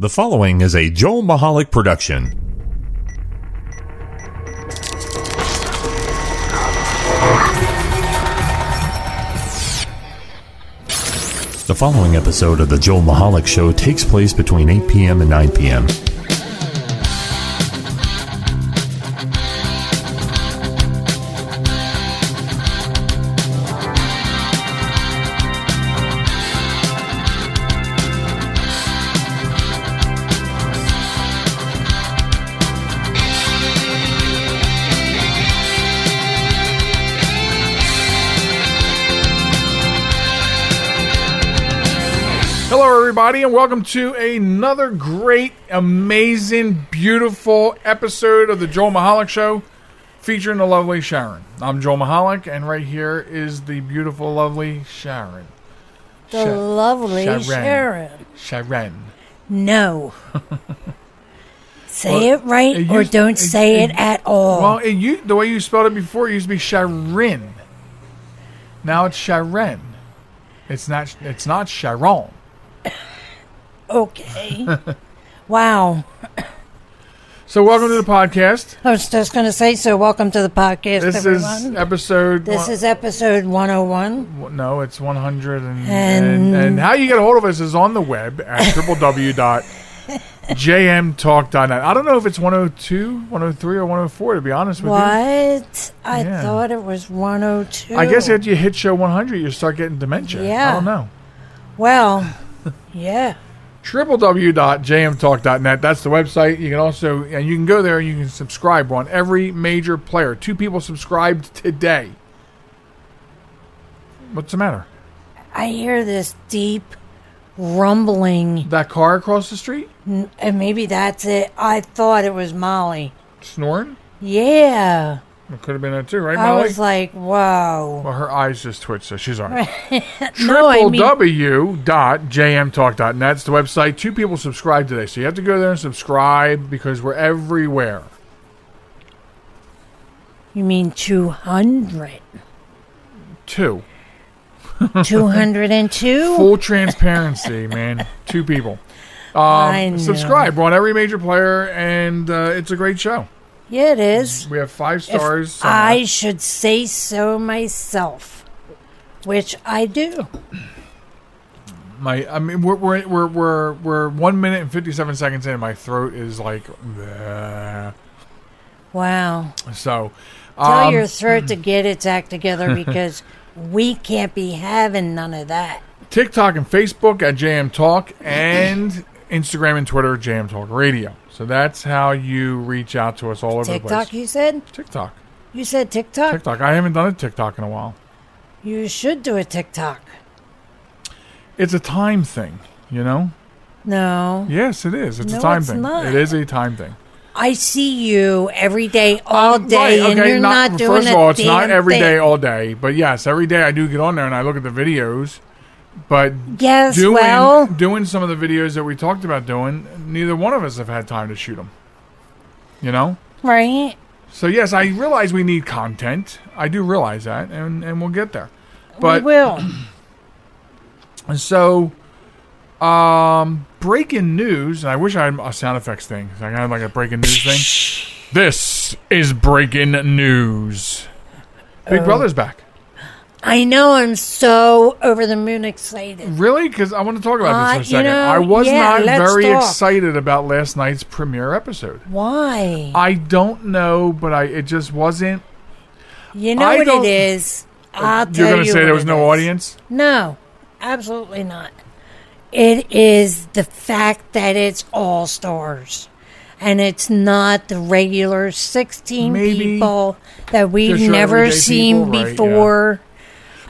The following is a Joel Michalec production. The following episode of The Joel Michalec Show takes place between 8 p.m. and 9 p.m. everybody, and welcome to another great, amazing, beautiful episode of the Joel Michalec Show featuring the lovely Sharen. I'm Joel Michalec, and right here is the beautiful, lovely Sharen. The Sha- lovely Sharon. Sharon. Sharon. No. say Well, it right it or used- don't it- say it- it, at all. Well, it, you, the way you spelled it before, it used to be Sharon. Now it's Sharon. It's not. It's not Sharon. Okay. wow. So, welcome to the podcast. I was just going to say so. Welcome to the podcast, This everyone. is episode. this one- is episode 101. Well, No, it's 100 and, and, And- and how you get a hold of us is on the web at www.jmtalk.net. I don't know if it's 102, 103, or 104 to be honest with you, What? I Yeah. thought it was 102. I guess after you hit show 100, you start getting dementia. Yeah, I Yeah. don't know. Well, yeah. www.jmtalk.net. That's the website. You can also and you can go there and you can subscribe on every major player. Two people subscribed today. What's the matter? I hear this deep rumbling, That car across the street and maybe that's it. I thought it was Molly. snoring? Yeah. It could have been that too, right, I Molly? was like, whoa. Well, her eyes just twitched, so she's all right. No, I mean, www.jmtalk.net is the website. Two people subscribe today, so you have to go there and subscribe because we're everywhere. you mean 200. Two. 202? Full transparency, man. Two people. I Um, know. subscribe. We're on every major player, and uh, it's a great show. Yeah, it is. We have five If stars. somewhere. I should say so myself, which I do. my, I mean, we're, we're we're we're we're one minute and fifty seven seconds in. My throat is like, bleh. Wow. so. Tell um, your throat to get its act together because we can't be having none of that. TikTok and Facebook at JM Talk and Instagram and Twitter at JM Talk Radio. So that's how you reach out to us all over the TikTok, you said? TikTok. You said TikTok? TikTok. I haven't done a TikTok in a while. You should do a TikTok. It's a time thing, you know? No. Yes, it is. It's a time it's thing. not. It is a time thing. I see you every day, all Um, day, right, and you're not, doing First of all, it's not every day, thing. all day. But yes, every day I do get on there and I look at the videos. But Yes, doing well, doing some of the videos that we talked about doing, neither one of us have had time to shoot them. You know. right? So yes, I realize we need content. I do realize that, and and we'll get there. But we will. And so, um, breaking news. And I wish I had a sound effects thing. I of like a breaking news thing. This is breaking news. Big Oh. Brother's back. I know. I'm so over the moon excited. Really? Because I want to talk about Uh, this for a you second. know, I was yeah, not let's very talk. excited about last night's premiere episode. Why? I don't know, but I it just wasn't. you know I what don't- it is. I'll tell You're going to you say what there was it no is. audience? No, absolutely not. It is the fact that it's all stars. And it's not the regular 16 Maybe people that we've just your never everyday seen people, right, yeah. before.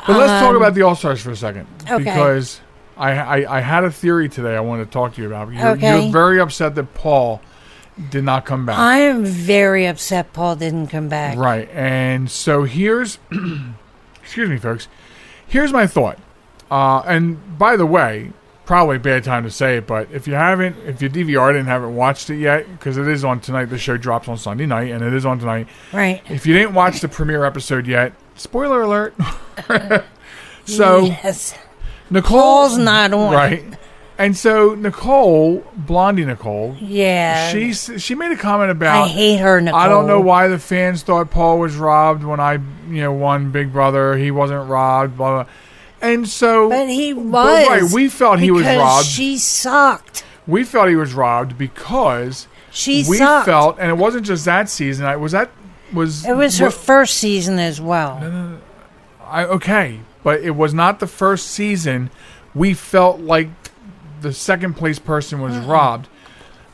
But let's talk Um, about the All Stars for a second, okay. because I, I I had a theory today. I wanted to talk to you about. You're, Okay. you're very upset that Paul did not come back, I am very upset Paul didn't come back. right? And so here's, excuse me, folks. Here's my thought. Uh, and by the way, probably a bad time to say it, but if you haven't, if you DVR'd it and haven't watched it yet, because it is on tonight. The show drops on Sunday night, and it is on tonight. Right. If you didn't watch the premiere episode yet, spoiler alert. so yes. Nicole Paul's not on. Right. And so Nicole, Blondie Nicole, Yeah. she she made a comment about I hate her, Nicole. I don't know why the fans thought Paul was robbed when I, you know, won Big Brother. He wasn't robbed, blah blah. And so, But he was but right, we felt he was robbed. She sucked. we felt he was robbed because She we sucked. felt, and it wasn't just that season. I was that was it was her first season as well. I, okay, but it was not the first season. We felt like the second place person was robbed.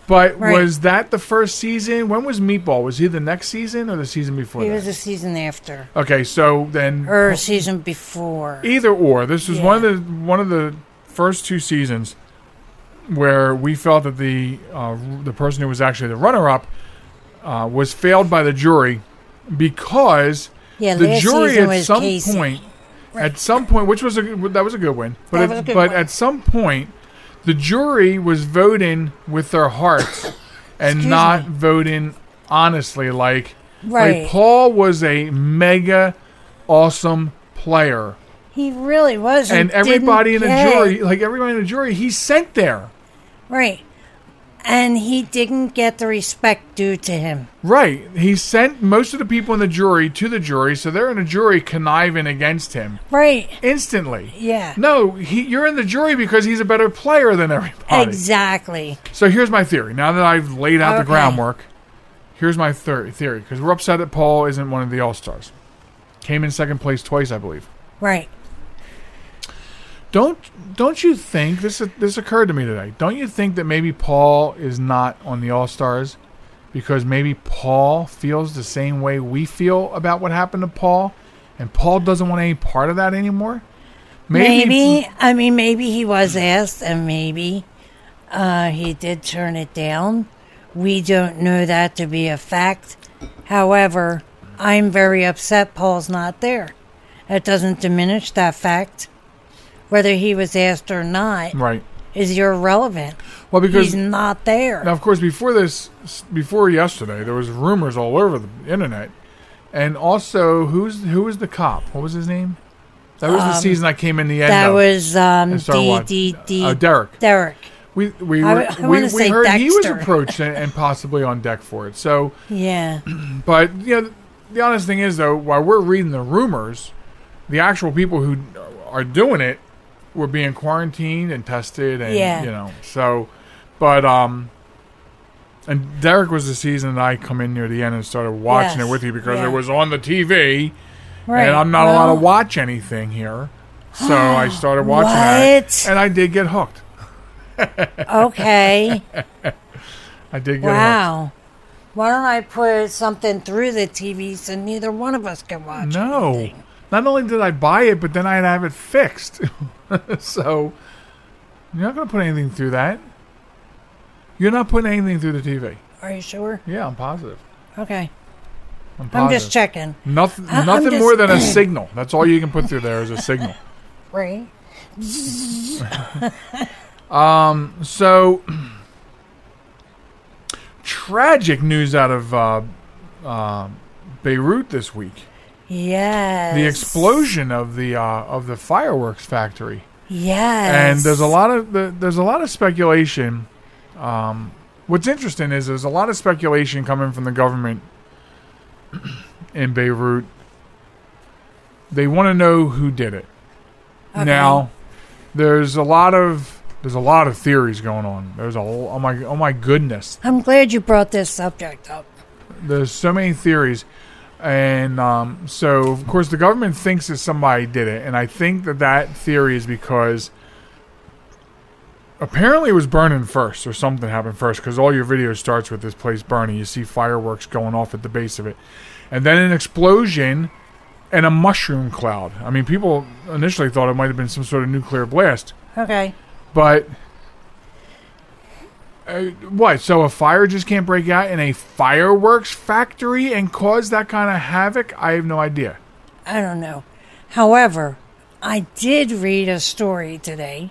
But Right. was that the first season? When was Meatball? Was he the next season or the season before He that? was a season after, okay, so then or a season before. either or. This was one of the one of the first two seasons where we felt that the uh, the person who was actually the runner up uh, was failed by the jury because Yeah, the last jury season at was some Casey. point at some point which was a that was a good win but That was a good but win. at some point the jury was voting with their hearts and not me. voting honestly like Right. like Paul was a mega awesome player He really was. and everybody in the jury like everybody in the jury he sent there Right. And he didn't get the respect due to him. right he sent most of the people in the jury to the jury so they're in the jury conniving against him Right. instantly Yeah. No, he, you're in the jury because he's a better player than everybody. Exactly. So here's my theory. Now that I've laid out the groundwork, here's my thir- theory. Because we're upset that Paul isn't one of the All Stars. Came in second place twice, I believe. Right. Don't don't you think this this occurred to me today? Don't you think that maybe Paul is not on the All Stars because maybe Paul feels the same way we feel about what happened to Paul, and Paul doesn't want any part of that anymore? Maybe, I mean, maybe he was asked, and maybe uh, he did turn it down. We don't know that to be a fact. However, I'm very upset Paul's not there. That doesn't diminish that fact. Whether he was asked or not right. is irrelevant. Well, because He's not there. Now, of course, before this, before yesterday, there was rumors all over the internet, and also who's who was the cop? What was his name? That was the Um, season I came in the end. that of was um, D. D D Uh, Derek. Derek. We we I- were, I we, wanna we say heard he was Dexter. approached and, and possibly on deck for it. So, Yeah. but you know, the honest thing is though, while we're reading the rumors, the actual people who are doing it were being quarantined and tested, and Yeah. you know, so, but um. And Derek was the season that I come in near the end and started watching Yes, it with you because yeah. it was on the TV, Right. and I'm not allowed to watch anything here. So I started watching that, What? and I did get hooked. Okay. I did get hooked. Wow. Why don't I put something through the TV so neither one of us can watch? No. anything? Not only did I buy it, but then I'd have it fixed. so you're not going to put anything through that. You're not putting anything through the TV. Are you sure? Yeah, I'm positive. Okay. I'm I'm just checking. Nothing, I- nothing just- more than a signal. That's all you can put through there is a signal. Right. So, tragic news out of uh, uh, Beirut this week. Yes. The explosion of the uh, of the fireworks factory. Yes. and there's a lot of there's a lot of speculation. Um, what's interesting is there's a lot of speculation coming from the government in Beirut. They want to know who did it. Okay. Now, there's a lot of there's a lot of theories going on. There's a whole, oh my oh my goodness. I'm glad you brought this subject up. There's so many theories, and um, so of course the government thinks that somebody did it, and I think that that theory is because apparently it was burning first, or something happened first, because all your video starts with this place burning. You see fireworks going off at the base of it, and then an explosion and a mushroom cloud. I mean, people initially thought it might have been some sort of nuclear blast. Okay. But uh, what? So a fire just can't break out in a fireworks factory and cause that kind of havoc? I have no idea. I don't know. However, I did read a story today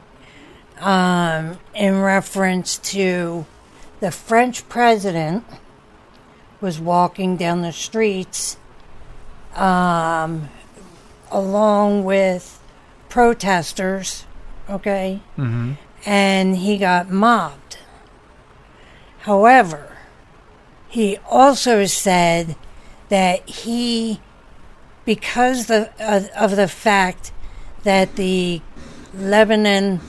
um, in reference to the French president was walking down the streets um, along with protesters, okay? Mm-hmm. and he got mobbed. However, he also said that he, because the, of, of the fact that the Lebanon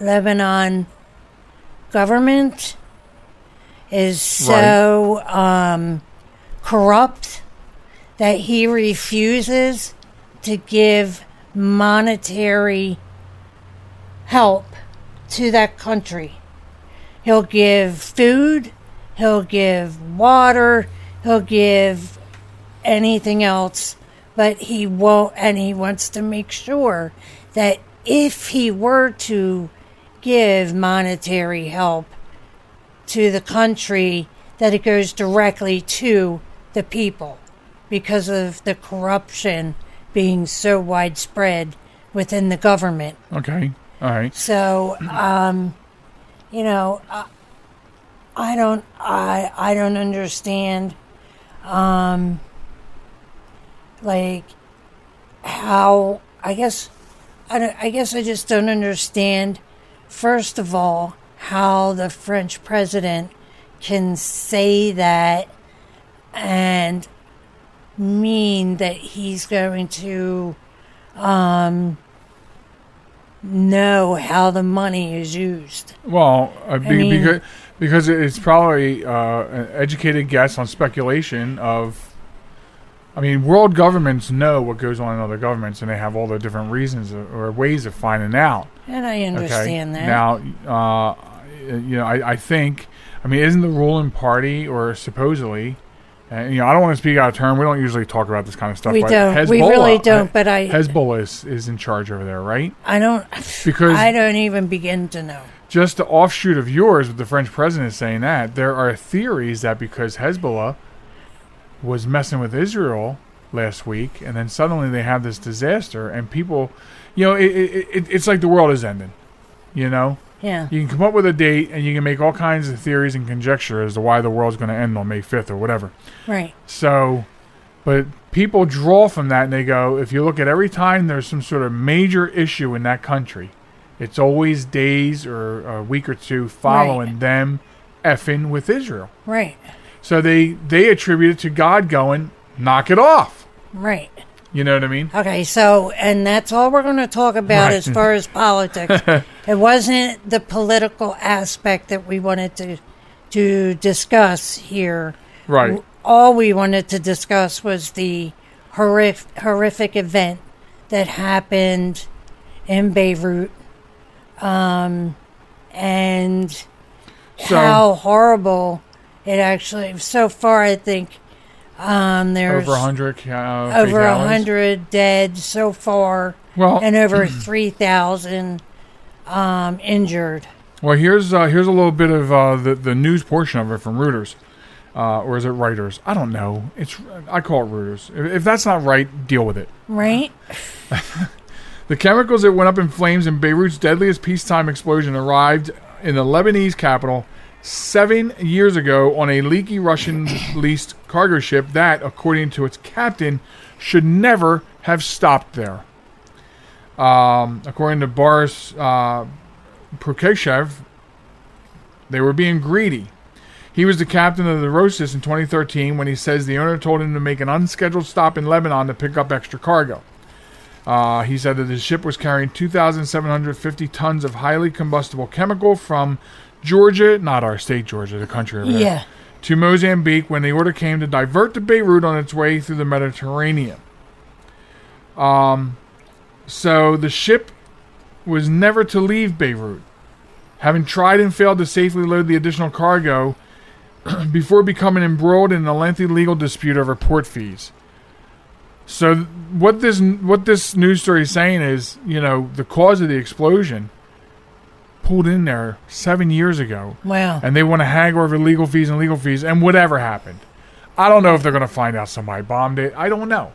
Lebanon government is so um, corrupt that he refuses to give monetary help to that country. He'll give food, he'll give water, he'll give anything else, but he won't, and he wants to make sure that if he were to give monetary help to the country, that it goes directly to the people because of the corruption being so widespread within the government. Okay. All right. So, um, you know, I, I don't, I, I don't understand, um, like how I guess I, I guess I just don't understand. First of all, how the French president can say that and mean that he's going to um, know how the money is used. Well, uh, be, mean- because because it's probably uh, an educated guess on speculation of. I mean, world governments know what goes on in other governments, and they have all the different reasons or, or ways of finding out. And I understand that. Now, uh, you know, I, I think, I mean, isn't the ruling party or supposedly, and you know, I don't want to speak out of turn. We don't usually talk about this kind of stuff. we but don't. We really don't. But I, Hezbollah is, is in charge over there, right? I don't. Because I don't even begin to know. just the offshoot of yours with the French president saying that, there are theories that because Hezbollah was messing with Israel last week, and then suddenly they have this disaster, and people, you know, it, it, it, it's like the world is ending. You know, Yeah. you can come up with a date, and you can make all kinds of theories and conjecture as to why the world's going to end on May fifth or whatever. Right. So, but people draw from that and they go, if you look at every time there's some sort of major issue in that country, it's always days or a week or two following Right. them effing with Israel. Right. So they they attribute it to God going, knock it off. Right. You know what I mean? Okay, so and that's all we're going to talk about Right. as far as politics. it wasn't the political aspect that we wanted to to discuss here. Right. All we wanted to discuss was the horrific horrific event that happened in Beirut, um, and So- how horrible it actually. So far, I think um, there's Over a hundred. Uh, over hundred dead so far, Well, and over three thousand um, injured. Well, here's uh, here's a little bit of uh, the the news portion of it from Reuters, uh, or is it Reuters? I don't know. It's I call it Reuters. If, if that's not right, deal with it. Right? The chemicals that went up in flames in Beirut's deadliest peacetime explosion arrived in the Lebanese capital seven years ago on a leaky Russian-leased cargo ship that, according to its captain, should never have stopped there. Um, according to Boris uh, they were being greedy. He was the captain of the Rhosus in 2013 when he says the owner told him to make an unscheduled stop in Lebanon to pick up extra cargo. Uh, he said that the ship was carrying 2,750 tons of highly combustible chemical from Georgia, not our state Georgia, the country Yeah. to Mozambique when the order came to divert to Beirut on its way through the Mediterranean. Um, so the ship was never to leave Beirut, having tried and failed to safely load the additional cargo before becoming embroiled in a lengthy legal dispute over port fees. So what this what this news story is saying is, you know, the cause of the explosion pulled in there seven years ago, Wow. and they want to haggle over legal fees and legal fees, and whatever happened. I don't know if they're going to find out somebody bombed it. I don't know.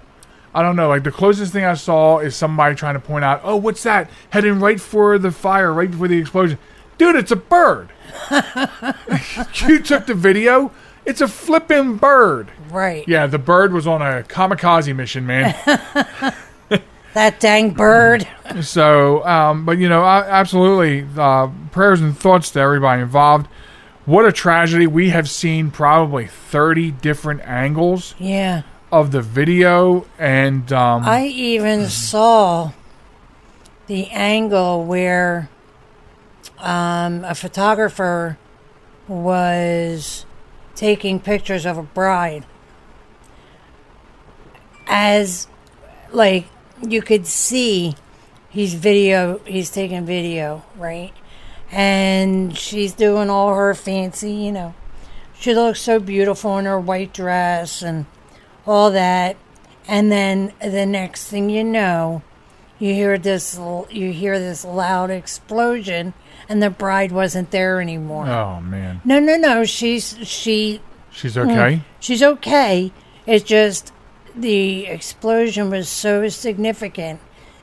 I don't know. Like the closest thing I saw is somebody trying to point out, "Oh, what's that? Heading right for the fire, right before the explosion." Dude, it's a bird. you took the video. It's a flipping bird. Right. Yeah, the bird was on a kamikaze mission, man. That dang bird. So, um, but you know, I, absolutely, uh, prayers and thoughts to everybody involved. What a tragedy! We have seen probably thirty different angles Yeah. of the video, and um, I even saw the angle where um, a photographer was taking pictures of a bride. As, like, you could see he's video, he's taking video, right? And she's doing all her fancy, you know. She looks so beautiful in her white dress and all that. And then the next thing you know, you hear this you hear this loud explosion and the bride wasn't there anymore. oh man, No, no, no. She's she she's mm, okay. she's okay. It's just the explosion was so significant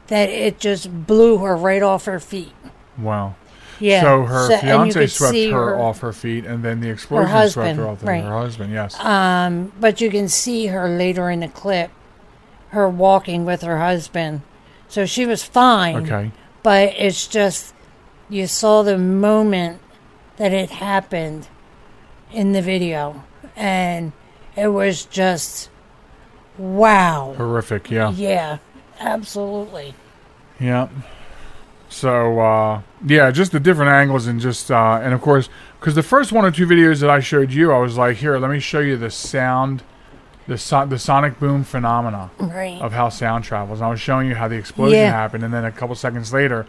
that it just blew her right off her feet. Wow. Yeah. So her you fiance swept see her, off her feet, and then the explosion husband, swept her off right. her husband. Yes. Um, but you can see her later in the clip, her walking with her husband. So she was fine. okay. but it's just you saw the moment that it happened in the video and it was just wow Horrific. Yeah. yeah absolutely Yeah. So uh, yeah, just the different angles and just uh, and of course because the first one or two videos that I showed you, I was like, here, let me show you the sound, the so- the sonic boom phenomena right of how sound travels. And I was showing you how the explosion Yeah. happened, and then a couple seconds later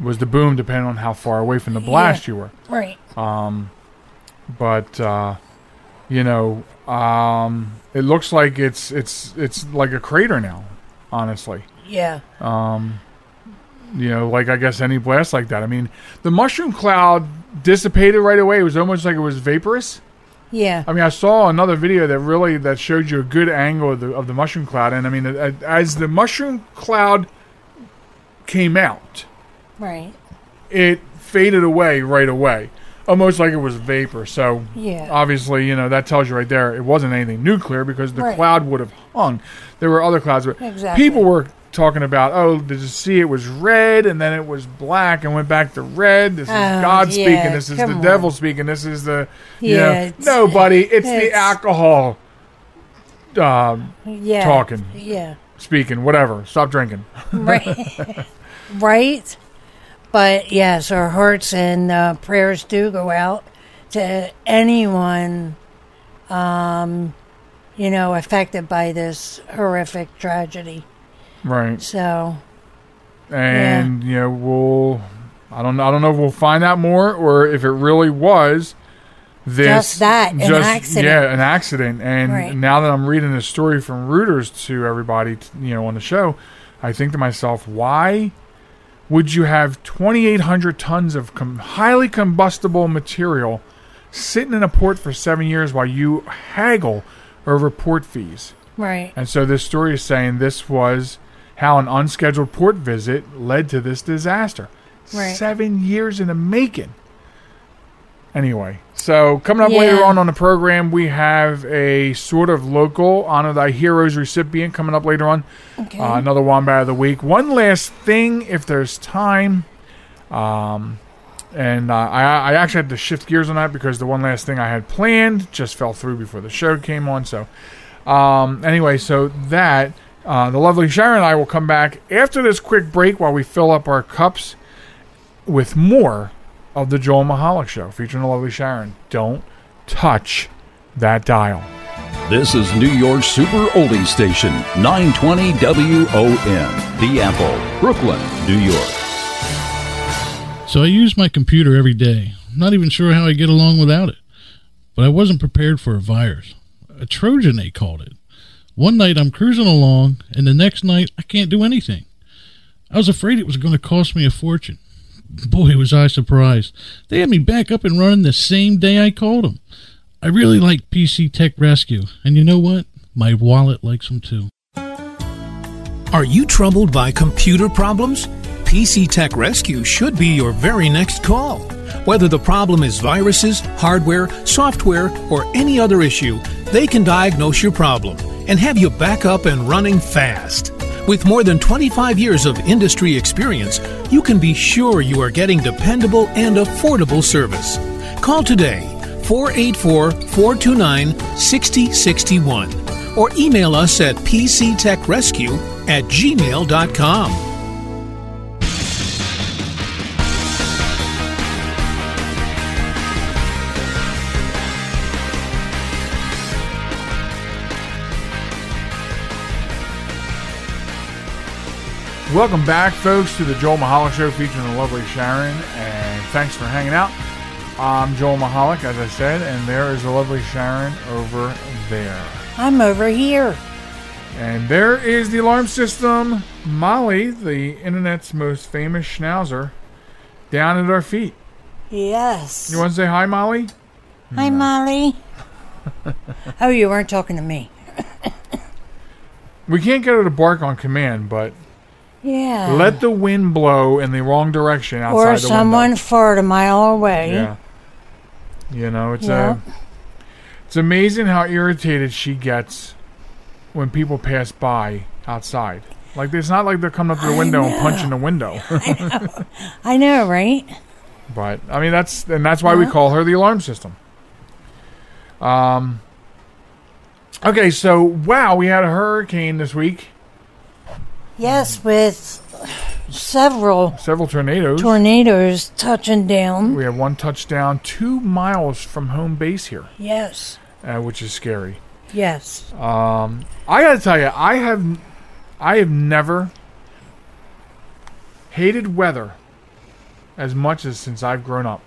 was the boom, depending on how far away from the blast you were. right Um, But uh, you know, um, it looks like it's it's it's like a crater now. Honestly. yeah Um, you know, like I guess any blast like that. I mean, the mushroom cloud dissipated right away. It was almost like it was vaporous. yeah I mean, I saw another video that really that showed you a good angle of the of the mushroom cloud, and I mean, as the mushroom cloud came out, right it faded away right away, almost like it was vapor. So yeah obviously, you know, that tells you right there it wasn't anything nuclear because the Right. cloud would have hung. There were other clouds, but Exactly. people were talking about, oh, did you see it was red and then it was black and went back to red? This is Oh, God yeah, speaking. This is the on. devil speaking. This is the you Yeah, it's- no, buddy, it's, the alcohol um, yeah talking, yeah speaking, whatever. Stop drinking. right right but yes our hearts and uh, prayers do go out to anyone um you know affected by this horrific tragedy Right. so and you know we'll I don't I don't know if we'll find out more or if it really was this Just that, an accident. yeah an accident and Right. now that I'm reading the story from Reuters to everybody t- you know on the show I think to myself why would you have 2800 tons of com- highly combustible material sitting in a port for 7 years while you haggle over port fees right and so this story is saying this was how an unscheduled port visit led to this disaster. Right. Seven years in the making. Anyway, so coming up Yeah. later on on the program, we have a sort of local Honor Thy Heroes recipient coming up later on. okay Uh, another Wombat of the Week. One last thing, if there's time. Um, and uh, I, I actually had to shift gears on that because the one last thing I had planned just fell through before the show came on. So, um, anyway, so that uh, the lovely Sharen and I will come back after this quick break while we fill up our cups with more of the Joel Michalec Show featuring the lovely Sharen. Don't touch that dial. This is New York's super oldie station, 920 WON, The Apple, Brooklyn, New York. So I use my computer every day. I'm not even sure how I get along without it. But I wasn't prepared for a virus. A Trojan, they called it. One night I'm cruising along, and the next night I can't do anything. I was afraid it was going to cost me a fortune. Boy, was I surprised. They had me back up and running the same day I called them. I really like PC Tech Rescue, and you know what? My wallet likes them too. Are you troubled by computer problems? PC Tech Rescue should be your very next call. Whether the problem is viruses, hardware, software, or any other issue, they can diagnose your problem and have you back up and running fast. With more than 25 years of industry experience, you can be sure you are getting dependable and affordable service. Call today 484 429 6061 or email us at pctechrescue at gmail.com. Welcome back, folks, to the Joel Michalec Show featuring the lovely Sharen, and thanks for hanging out. I'm Joel Michalec, as I said, and there is the lovely Sharen over there. I'm over here. And there is the alarm system, Molly, the internet's most famous schnauzer, down at our feet. Yes. You want to say hi, Molly? Hi, Molly. oh, you weren't talking to me. We can't get her to bark on command, but Yeah. let the wind blow in the wrong direction outside or the someone window. fart a mile away. Yeah. You know, it's Yeah. uh it's amazing how irritated she gets when people pass by outside. Like it's not like they're coming up to the window and punching the window. I know, I know, right? but I mean that's and that's why we call her the alarm system. Um Okay, so wow, we had a hurricane this week. Yes, with several Several tornadoes. tornadoes touching down. we had one touchdown two miles from home base here, Yes. uh, which is scary. Yes. Um, I gotta tell you, I have, I have never hated weather as much as since I've grown up.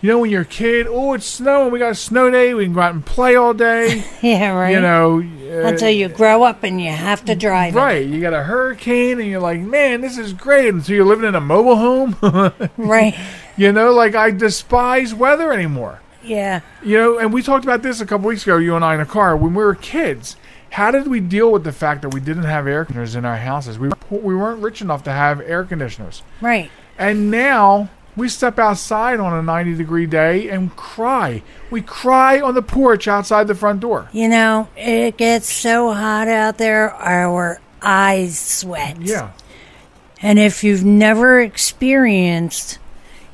You know, when you're a kid, oh, it's snowing, we got a snow day, we can go out and play all day. Yeah, right. You know, uh, Until you grow up and you have to drive it. right? You got a hurricane, and you're like, man, this is great. Until you're living in a mobile home, Right. you know, like I despise weather anymore. Yeah. You know, and we talked about this a couple weeks ago, you and I in a car, when we were kids. How did we deal with the fact that we didn't have air conditioners in our houses? We, we weren't rich enough to have air conditioners. Right. And now we step outside on a 90 degree day and cry. We cry on the porch outside the front door. You know, it gets so hot out there, our eyes sweat. Yeah. And if you've never experienced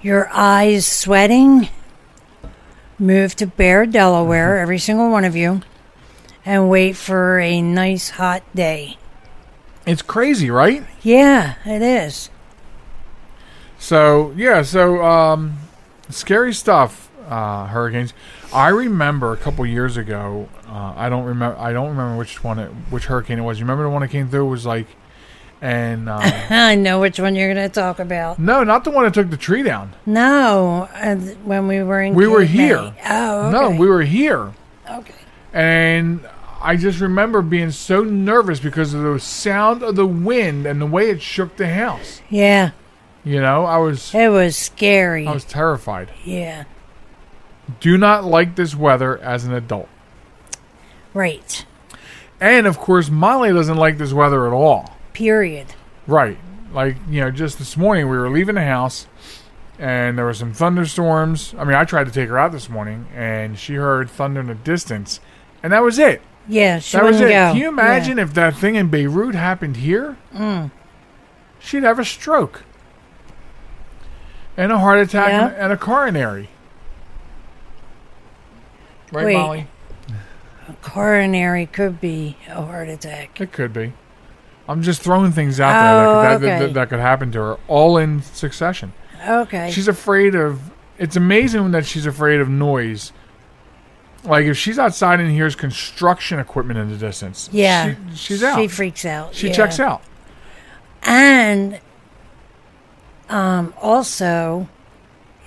your eyes sweating, move to Bear, Delaware, mm-hmm. every single one of you, and wait for a nice hot day. It's crazy, right? Yeah, it is. So, yeah, so um, scary stuff, uh, hurricanes. I remember a couple years ago, uh, I don't remember I don't remember which one it, which hurricane it was. You remember the one that came through was like and uh, I know which one you're going to talk about. no, not the one that took the tree down. No, uh, when we were in We were Cape May. here. Oh, No, we were here. okay. And I just remember being so nervous because of the sound of the wind and the way it shook the house. Yeah, You know, I was it was scary. I was terrified. yeah, Do not like this weather as an adult. right. And of course, Molly doesn't like this weather at all. Period. Right. Like, you know, just this morning we were leaving the house and there were some thunderstorms. I mean, I tried to take her out this morning and she heard thunder in the distance. And that was it. Yeah, she that was it. go. Can you imagine if that thing in Beirut happened here? Mm. She'd have a stroke and a heart attack Yeah. and, and a coronary. Right, Wait. Molly? Yeah. Coronary could be a heart attack. It could be. I'm just throwing things out Oh, there that, could, that, oh, okay. that, that could happen to her all in succession. Okay. She's afraid of. It's amazing that she's afraid of noise. Like if she's outside and hears construction equipment in the distance, yeah. she, she's out. She freaks out. she yeah. checks out. And um, also,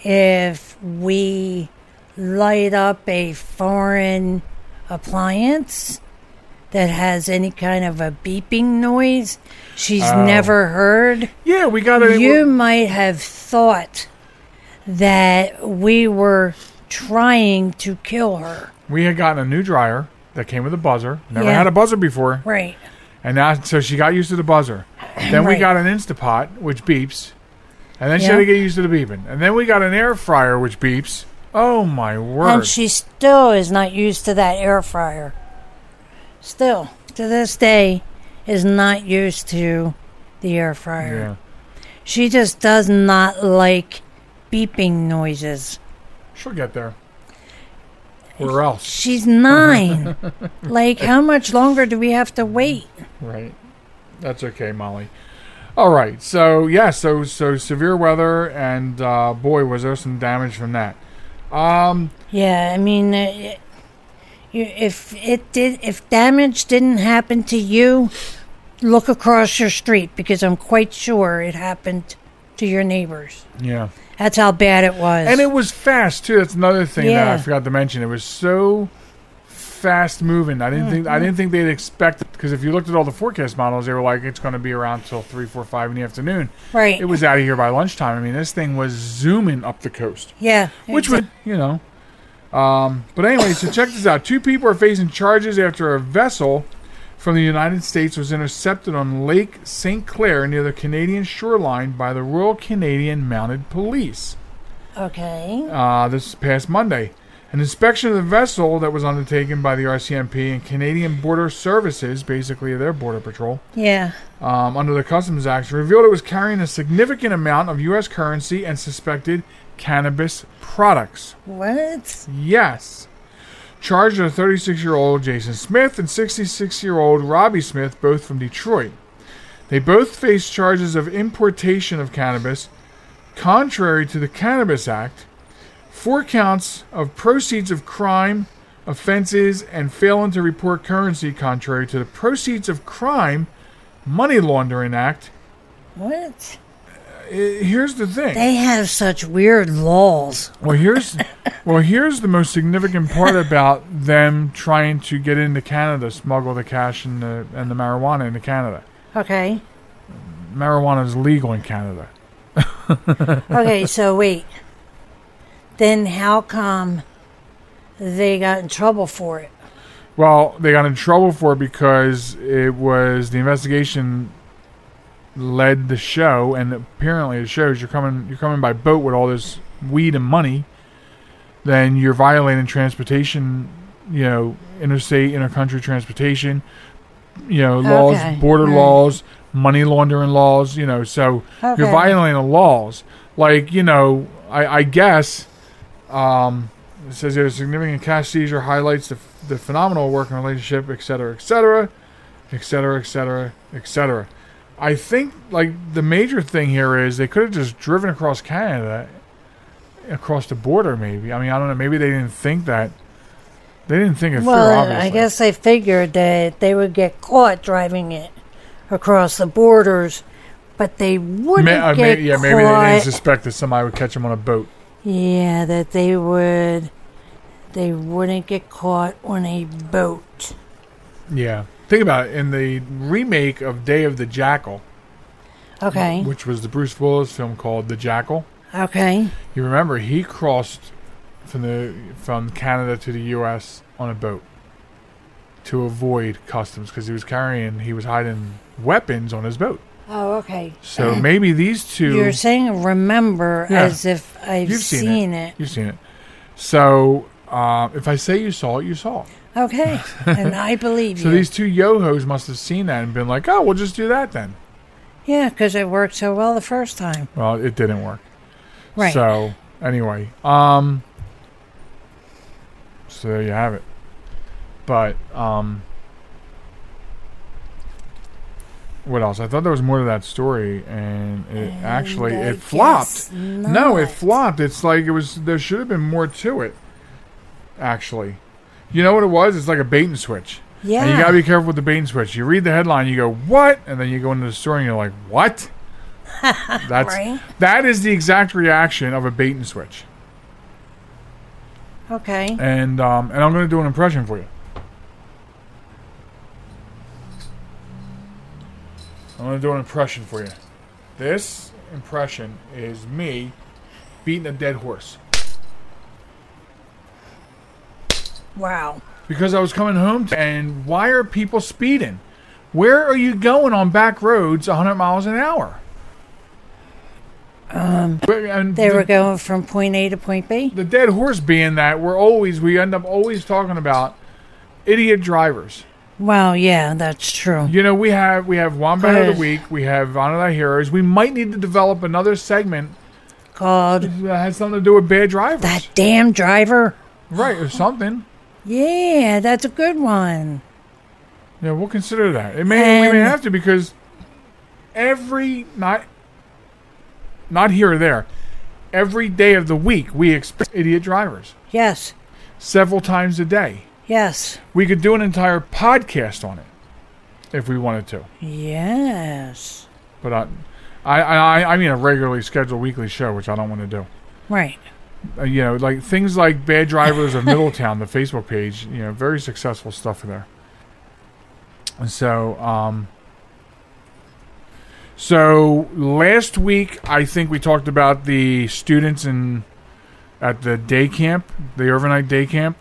if we light up a foreign appliance that has any kind of a beeping noise she's Oh. never heard, Yeah, we got to. you might have thought that we were trying to kill her. We had gotten a new dryer that came with a buzzer. Never Yeah. had a buzzer before, Right. and now so she got used to the buzzer. Then we got an Instapot which beeps, and then she had to get used to the beeping. And then we got an air fryer which beeps. Oh my word! And she still is not used to that air fryer. Still, to this day, is not used to the air fryer. Yeah. She just does not like beeping noises. She'll get there. Or else. She's nine. like, how much longer do we have to wait? Right. That's okay, Molly. All right. So yeah. So so severe weather, and uh, boy, was there some damage from that. Um. Yeah, I mean, uh, it- if it did, if damage didn't happen to you, look across your street because I'm quite sure it happened to your neighbors. Yeah. That's how bad it was. And it was fast too. That's another thing that I forgot to mention. It was so fast moving. I didn't think I didn't think they'd expect it because if you looked at all the forecast models, they were like it's going to be around till three, four, five in the afternoon. right. It was out of here by lunchtime. I mean, this thing was zooming up the coast. yeah. which would you know. Um, but anyway, so check this out. Two people are facing charges after a vessel from the United States was intercepted on Lake St. Clair near the Canadian shoreline by the Royal Canadian Mounted Police Okay. uh, this past Monday. An inspection of the vessel that was undertaken by the RCMP and Canadian Border Services, basically their border patrol, Yeah. um, under the Customs Act, revealed it was carrying a significant amount of U.S. currency and suspected cannabis products. What? Yes. Charged are 36 year old Jason Smith and 66 year old Robbie Smith, both from Detroit. They both face charges of importation of cannabis, contrary to the Cannabis Act, four counts of proceeds of crime, offenses, and failing to report currency, contrary to the Proceeds of Crime Money Laundering Act. What? Uh, Here's the thing. They have such weird laws. Well, here's well, here's the most significant part about them trying to get into Canada, smuggle the cash and the and the marijuana into Canada. Okay. Marijuana is legal in Canada. Okay, so wait. Then how come they got in trouble for it? Well, they got in trouble for it because it was the investigation led the show, and apparently it shows you're coming you're coming by boat with all this weed and money, then you're violating transportation, you know, interstate, intercountry transportation, you know, laws, Okay, border right. laws, money laundering laws, you know, so you're violating the laws. Like, you know, I, I guess um, it says here significant cash seizure highlights the, the phenomenal working relationship, etc., etc., etc., etc., et cetera, et cetera, et cetera. I think like the major thing here is they could have just driven across Canada, across the border. Maybe I mean I don't know. Maybe they didn't think that. They didn't think it through. Well, Obviously, I guess they figured that they would get caught driving it across the borders, but they wouldn't Ma- uh, get may- yeah, maybe they didn't suspect that somebody would catch them on a boat. Yeah, that they would. They wouldn't get caught on a boat. Yeah, think about it. In the remake of Day of the Jackal, Okay. which was the Bruce Willis film called The Jackal. Okay. You remember he crossed from the from Canada to the U.S. on a boat to avoid customs because he was carrying he was hiding weapons on his boat. Oh, okay. So maybe these 2 You're saying remember Yeah. as if I've You've seen, seen, it. it. You've seen it. So uh, if I say you saw it, you saw it. Okay. and I believe So you. these two yo-hos must have seen that and been like, "Oh, we'll just do that then." yeah, because it worked so well the first time. Well, it didn't work. Right. So anyway, um, so there you have it. But um, what else? I thought there was more to that story, and it actually I it flopped. No, it flopped. It's like it was. There should have been more to it. Actually, you know what it was? It's like a bait and switch. Yeah. And you gotta be careful with the bait and switch. You read the headline, you go, "What?" and then you go into the story and you're like, "What?" That's Right. that is the exact reaction of a bait and switch. okay. And um, and I'm gonna do an impression for you. I'm gonna do an impression for you. This impression is me beating a dead horse Wow. because I was coming home. And why are people speeding? Where are you going on back roads 100 miles an hour? Um, and They the- were going from point A to point B. the dead horse being that we're always we end up always talking about idiot drivers Well, yeah, that's true. You know, we have we have Wombat of the Week, we have Honor Thy Heroes. We might need to develop another segment Called that has something to do with bad drivers. that damn driver. right, or something. Yeah, that's a good one. Yeah, we'll consider that. It may we may have to because every not not here or there, every day of the week we expect idiot drivers Yes, several times a day. Yes, We could do an entire podcast on it if we wanted to. yes. But I, I, I, I mean a regularly scheduled weekly show, which I don't want to do. Right. Uh, you know, like things like Bad Drivers of Middletown, the Facebook page. You know, very successful stuff there. And so, um, so last week I think we talked about the students in at the day camp, the overnight day camp,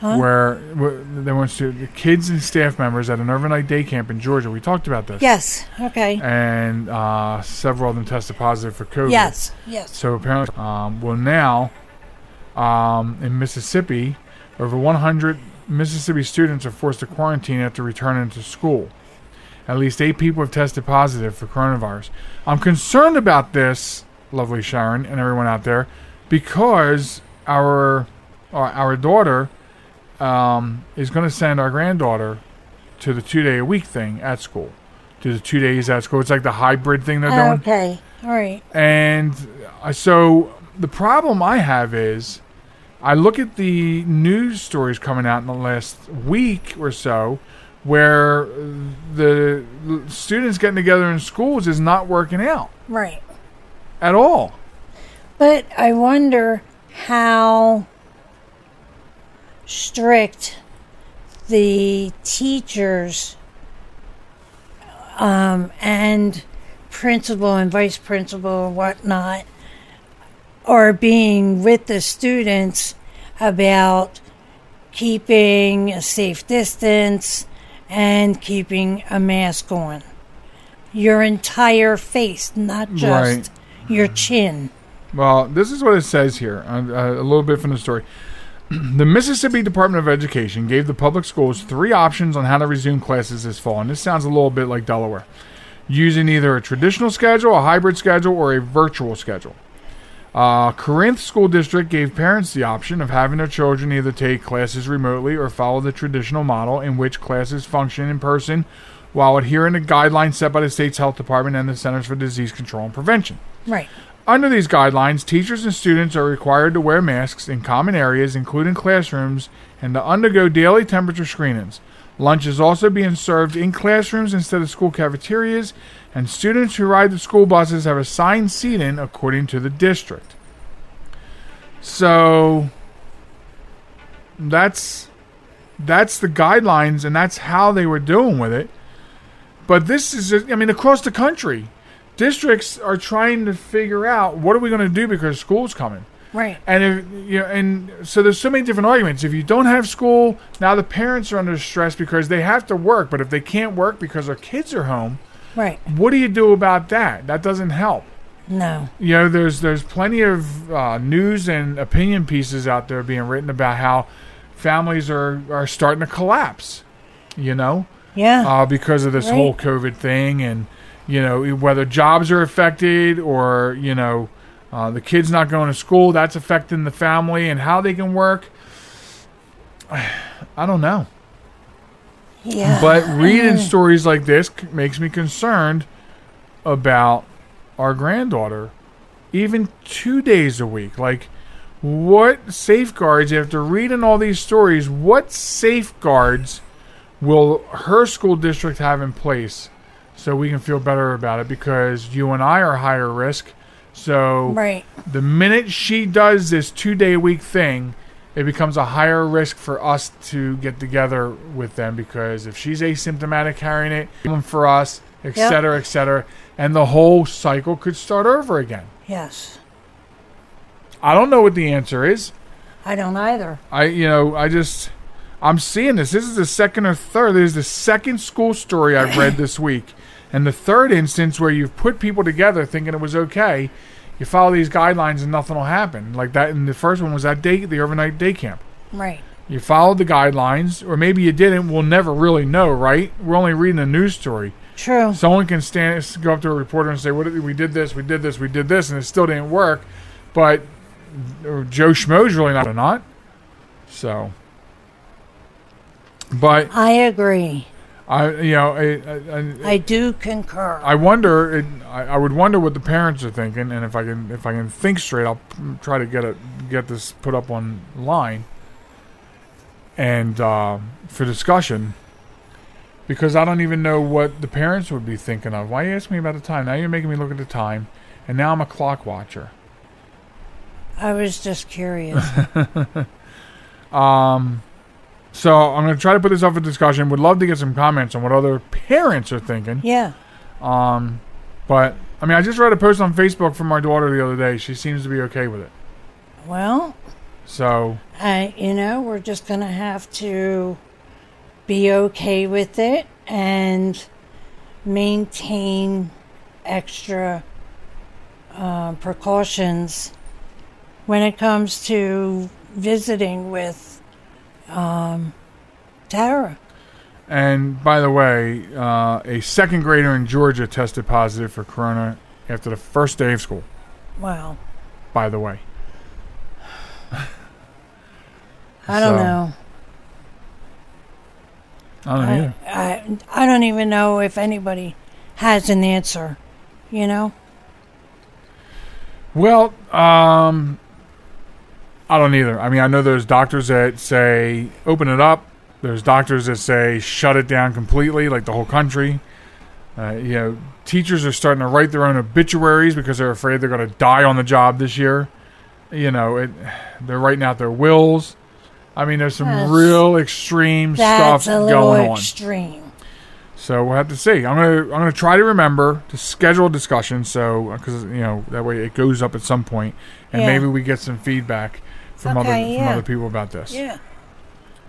Huh? where, where they went to the kids and staff members at an overnight day camp in Georgia. We talked about this. Yes. Okay. And uh, several of them tested positive for COVID. Yes. Yes. So apparently, um, well now, um, in Mississippi, over 100 Mississippi students are forced to quarantine after returning to school. At least eight people have tested positive for coronavirus. I'm concerned about this, lovely Sharen and everyone out there, because our our, our daughter um, is going to send our granddaughter to the two day a week thing at school. To the two days at school. It's like the hybrid thing they're doing. Okay. All right. And uh, so the problem I have is I look at the news stories coming out in the last week or so where the students getting together in schools is not working out Right. at all. But I wonder how strict the teachers um, and principal and vice principal and whatnot are being with the students about keeping a safe distance and keeping a mask on. Your entire face, not just Right. your chin. Well, this is what it says here, uh, uh, a little bit from the story. The Mississippi Department of Education gave the public schools three options on how to resume classes this fall, and this sounds a little bit like Delaware. Using either a traditional schedule, a hybrid schedule, or a virtual schedule. Uh, Corinth School District gave parents the option of having their children either take classes remotely or follow the traditional model in which classes function in person while adhering to guidelines set by the state's health department and the Centers for Disease Control and Prevention. Right. Under these guidelines, teachers and students are required to wear masks in common areas, including classrooms, and to undergo daily temperature screenings. Lunch is also being served in classrooms instead of school cafeterias, and students who ride the school buses have assigned seating according to the district. So that's that's the guidelines, and that's how they were doing with it. But this is, I mean, across the country, districts are trying to figure out what are we going to do because school's coming. Right. And if you know, and so there's so many different arguments. If you don't have school, now the parents are under stress because they have to work. But if they can't work because their kids are home, Right. what do you do about that? That doesn't help. No. You know, there's there's plenty of uh, news and opinion pieces out there being written about how families are are starting to collapse. You know, Yeah. uh, because of this Right. whole COVID thing, and you know whether jobs are affected or you know uh, the kids not going to school, that's affecting the family and how they can work. I don't know, yeah. but reading stories like this makes me concerned about our granddaughter, even two days a week. Like, what safeguards? After reading all these stories, what safeguards? will her school district have in place so we can feel better about it because you and I are higher risk. So right. the minute she does this two day week thing, it becomes a higher risk for us to get together with them because if she's asymptomatic carrying it, for us, et Yep. cetera, et cetera, and the whole cycle could start over again. Yes. I don't know what the answer is. I don't either. I you know I just I'm seeing this. This is the second or third. This is the second school story I've read this week, and the third instance where you've put people together thinking it was okay. You follow these guidelines and nothing will happen. Like that. And the first one was that day, the overnight day camp. Right. You followed the guidelines, or maybe you didn't. We'll never really know, right? We're only reading a news story. True. Someone can stand, go up to a reporter and say, "What we did this, we did this, we did this," and it still didn't work. But Joe Schmo's really not or not. So, but I agree. I, you know, I, I, I do concur. I wonder. It, I, I would wonder what the parents are thinking, and if I can, if I can think straight, I'll try to get it, get this put up online, and uh, for discussion. Because I don't even know what the parents would be thinking of. Why you ask me about the time? Now you're making me look at the time, and now I'm a clock watcher. I was just curious. Um, so I'm going to try to put this up for discussion. Would love to get some comments on what other parents are thinking. yeah. Um, but I mean, I just read a post on Facebook from my daughter the other day. She seems to be okay with it. Well, So I, you know, we're just going to have to be okay with it and maintain extra uh, precautions when it comes to visiting with um, Tara. And by the way, uh, a second grader in Georgia tested positive for corona after the first day of school. Wow. By the way, I don't know. I don't know. I. I, I don't even know if anybody has an answer, you know? Well, um, I don't either. I mean, I know there's doctors that say open it up. There's doctors that say shut it down completely, like the whole country. Uh, you know, teachers are starting to write their own obituaries because they're afraid they're going to die on the job this year. You know, it, they're writing out their wills. I mean, there's some That's- real extreme That's stuff going on. extreme. So we'll have to see. I'm gonna I'm gonna try to remember to schedule a discussion so because you know that way it goes up at some point and Yeah. maybe we get some feedback from Okay, other from other people about this. Yeah.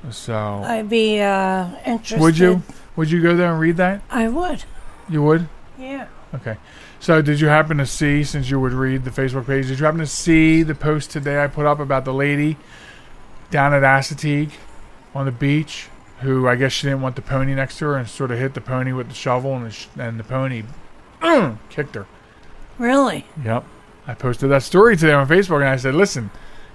So I'd be uh, interested. would you would you go there and read that? I would. You would. Yeah. Okay. So did you happen to see since you would read the Facebook page? Did you happen to see the post today I put up about the lady down at Assateague on the beach who I guess she didn't want the pony next to her and sort of hit the pony with the shovel and the, sh- and the pony kicked her. Really? Yep. I posted that story today on Facebook and I said, listen,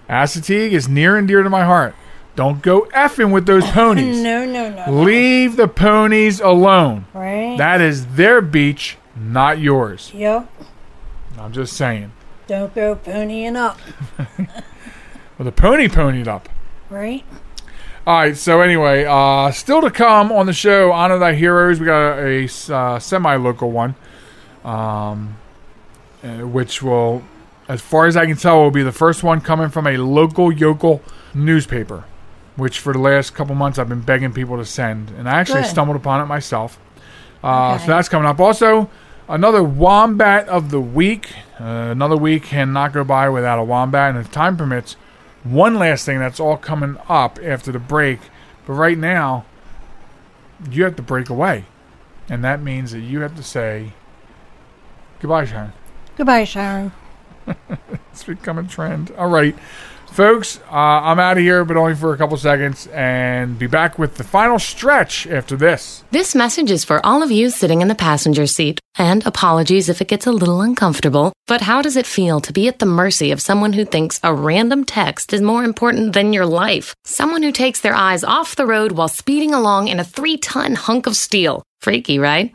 Assateague is near and dear to my heart. Don't go effing with those ponies. No, no, no. Leave the ponies alone. Right? That is their beach, not yours. yep. I'm just saying. Don't go ponying up. Well, the pony ponied up. Right? All right. So anyway, uh, still to come on the show, honor thy heroes. We got a, a, uh, semi-local one, um, uh, which will, as far as I can tell, it will be the first one coming from a local yokel newspaper, which for the last couple months I've been begging people to send, and I actually Good. stumbled upon it myself. Uh, Okay. So that's coming up. Also, another wombat of the week. Uh, another week cannot go by without a wombat, and if time permits, one last thing that's all coming up after the break. But right now, you have to break away, and that means that you have to say goodbye, Sharen. Goodbye, Sharen. It's become a trend. All right, folks, uh, I'm out of here, but only for a couple seconds, and be back with the final stretch after this. This message is for all of you sitting in the passenger seat. And apologies if it gets a little uncomfortable, but how does it feel to be at the mercy of someone who thinks a random text is more important than your life? Someone who takes their eyes off the road while speeding along in a three ton hunk of steel. Freaky, right?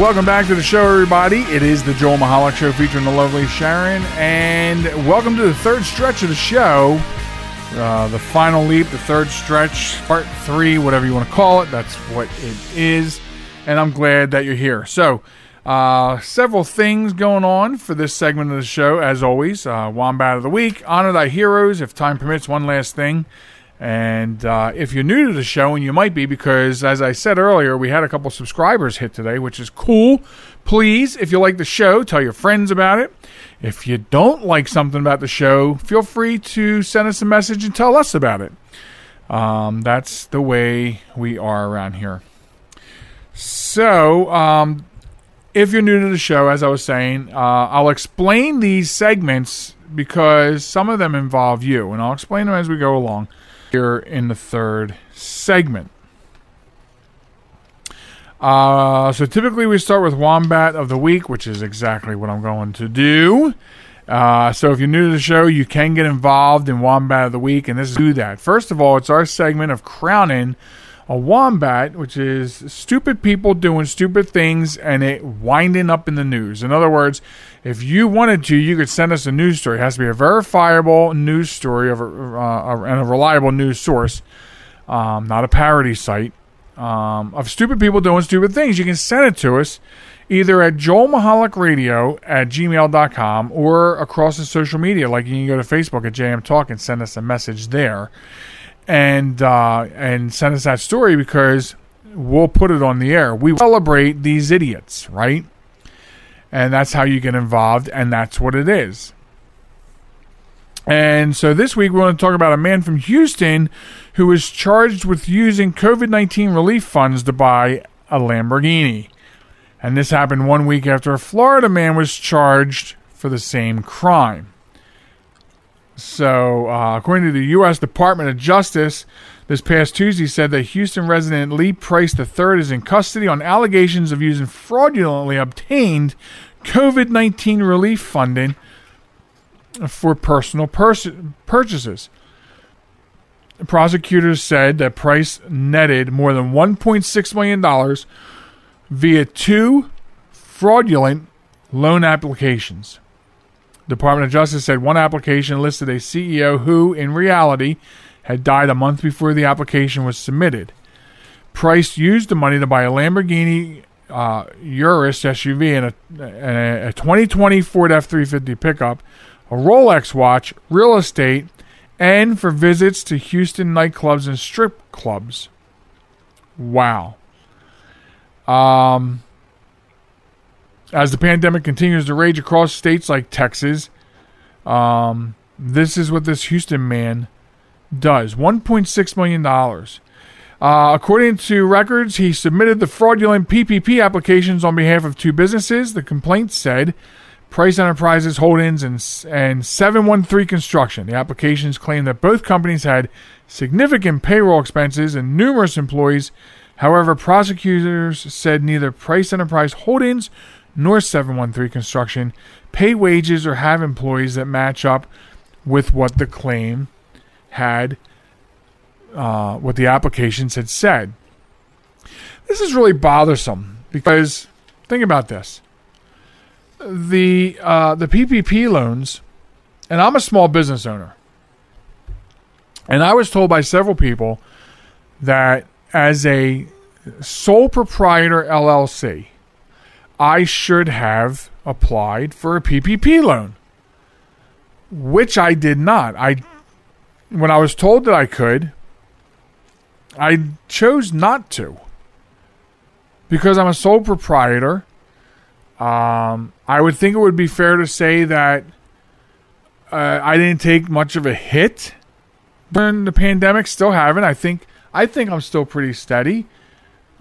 Welcome back to the show, everybody. It is the Joel Michalec Show featuring the lovely Sharen, and welcome to the third stretch of the show. Uh, the final leap, the third stretch, part three, whatever you want to call it. That's what it is. and I'm glad that you're here. So, uh, several things going on for this segment of the show, as always. Uh, Wombat of the Week, Honor Thy Heroes, if time permits, one last thing. And uh, if you're new to the show, and you might be because, as I said earlier, we had a couple subscribers hit today, which is cool. Please, if you like the show, tell your friends about it. If you don't like something about the show, feel free to send us a message and tell us about it. Um, that's the way we are around here. So, um, if you're new to the show, as I was saying, uh, I'll explain these segments because some of them involve you, and I'll explain them as we go along here in the third segment. Uh, so typically we start with Wombat of the Week, which is exactly what I'm going to do. Uh, so if you're new to the show, you can get involved in Wombat of the Week, and this is do that. First of all, it's our segment of crowning a wombat, which is stupid people doing stupid things and it winding up in the news. In other words, if you wanted to, you could send us a news story. It has to be a verifiable news story of a, uh, and a reliable news source, um, not a parody site um, of stupid people doing stupid things. You can send it to us either at joelmichalec at gmail.com or across the social media. Like you can go to Facebook at JM Talk and send us a message there and uh, and send us that story because we'll put it on the air. We celebrate these idiots, right? And that's how you get involved, and that's what it is. And so this week we want to talk about a man from Houston who was charged with using COVID 19 relief funds to buy a Lamborghini. And this happened one week after a Florida man was charged for the same crime. So, uh, according to the U.S. Department of Justice, this past Tuesday said that Houston resident Lee Price III is in custody on allegations of using fraudulently obtained COVID 19 relief funding for personal pers- purchases. Prosecutors said that Price netted more than $1.6 million via two fraudulent loan applications. Department of Justice said one application listed a CEO who, in reality, had died a month before the application was submitted. Price used the money to buy a Lamborghini uh, Urus SUV and a, a 2020 Ford F 350 pickup, a Rolex watch, real estate, and for visits to Houston nightclubs and strip clubs. Wow. Um, as the pandemic continues to rage across states like Texas, um, this is what this Houston man does $1.6 million. Uh, according to records, he submitted the fraudulent PPP applications on behalf of two businesses. The complaint said Price Enterprises Holdings and, and 713 Construction. The applications claim that both companies had significant payroll expenses and numerous employees. However, prosecutors said neither Price Enterprise Holdings nor 713 Construction pay wages or have employees that match up with what the claim had, uh, what the applications had said. This is really bothersome because think about this: the uh, the PPP loans, and I'm a small business owner, and I was told by several people that as a sole proprietor LLC, I should have applied for a PPP loan, which I did not. I when I was told that I could, I chose not to because I'm a sole proprietor. Um, I would think it would be fair to say that uh, I didn't take much of a hit during the pandemic. Still haven't. I think I think I'm still pretty steady.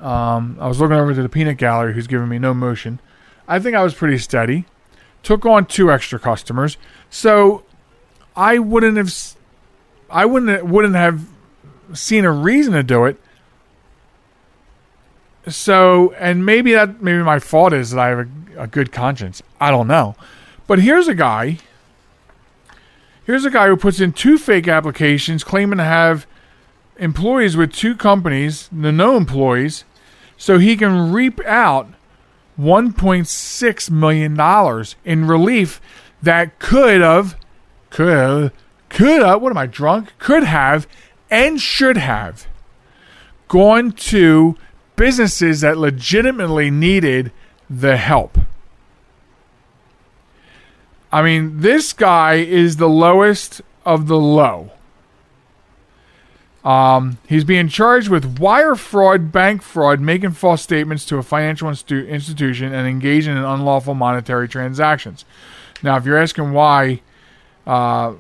Um, I was looking over to the peanut gallery, who's giving me no motion. I think I was pretty steady. Took on two extra customers, so I wouldn't have, I wouldn't wouldn't have seen a reason to do it. So, and maybe that maybe my fault is that I have a, a good conscience. I don't know, but here's a guy. Here's a guy who puts in two fake applications claiming to have employees with two companies, the no employees, so he can reap out $1.6 million in relief that could have, could, could have, what am I drunk? Could have and should have gone to businesses that legitimately needed the help. I mean, this guy is the lowest of the low. Um, he's being charged with wire fraud, bank fraud, making false statements to a financial institu- institution, and engaging in unlawful monetary transactions. Now, if you're asking why uh,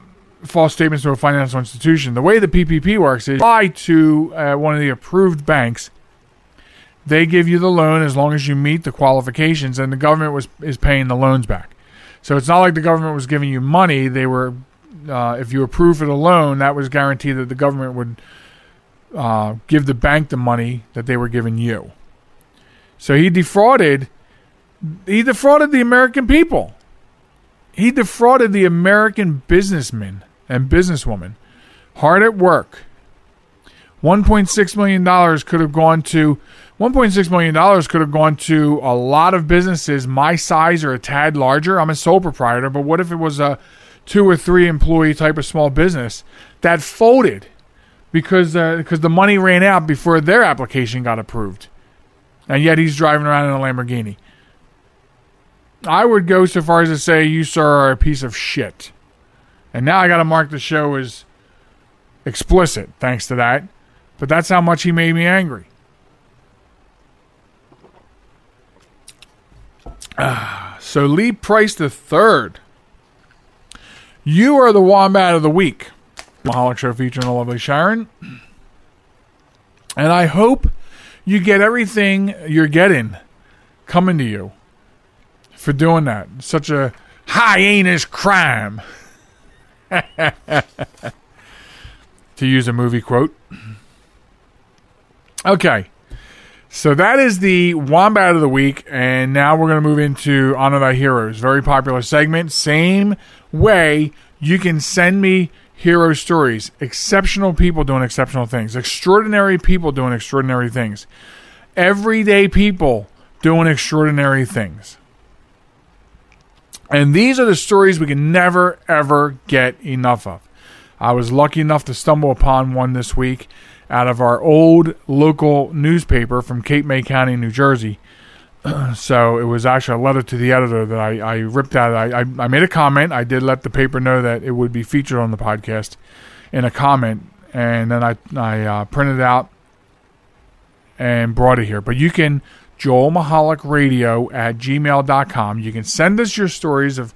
false statements to a financial institution, the way the PPP works is apply to uh, one of the approved banks. They give you the loan as long as you meet the qualifications, and the government was is paying the loans back. So it's not like the government was giving you money; they were uh, if you approve the loan, that was guaranteed that the government would uh, give the bank the money that they were giving you. So he defrauded. He defrauded the American people. He defrauded the American businessmen and businesswomen hard at work. $1.6 million could have gone to $1.6 million could have gone to a lot of businesses my size or a tad larger. I'm a sole proprietor, but what if it was a two or three employee type of small business that folded because uh, because the money ran out before their application got approved, and yet he's driving around in a Lamborghini. I would go so far as to say you sir are a piece of shit, and now I got to mark the show as explicit thanks to that, but that's how much he made me angry. Ah, so Lee Price the third you are the wombat of the week. Michalec Show featuring the lovely Sharen. And I hope you get everything you're getting coming to you for doing that. Such a hyena's crime. to use a movie quote. Okay. So that is the Wombat of the Week, and now we're going to move into Honor Thy Heroes. Very popular segment. Same way you can send me hero stories. Exceptional people doing exceptional things. Extraordinary people doing extraordinary things. Everyday people doing extraordinary things. And these are the stories we can never, ever get enough of. I was lucky enough to stumble upon one this week out of our old local newspaper from Cape May County, New Jersey. so it was actually a letter to the editor that I, I ripped out. I, I, I, made a comment. I did let the paper know that it would be featured on the podcast in a comment, and then I, I uh, printed it out and brought it here. But you can Joel Michalec Radio at gmail.com. You can send us your stories of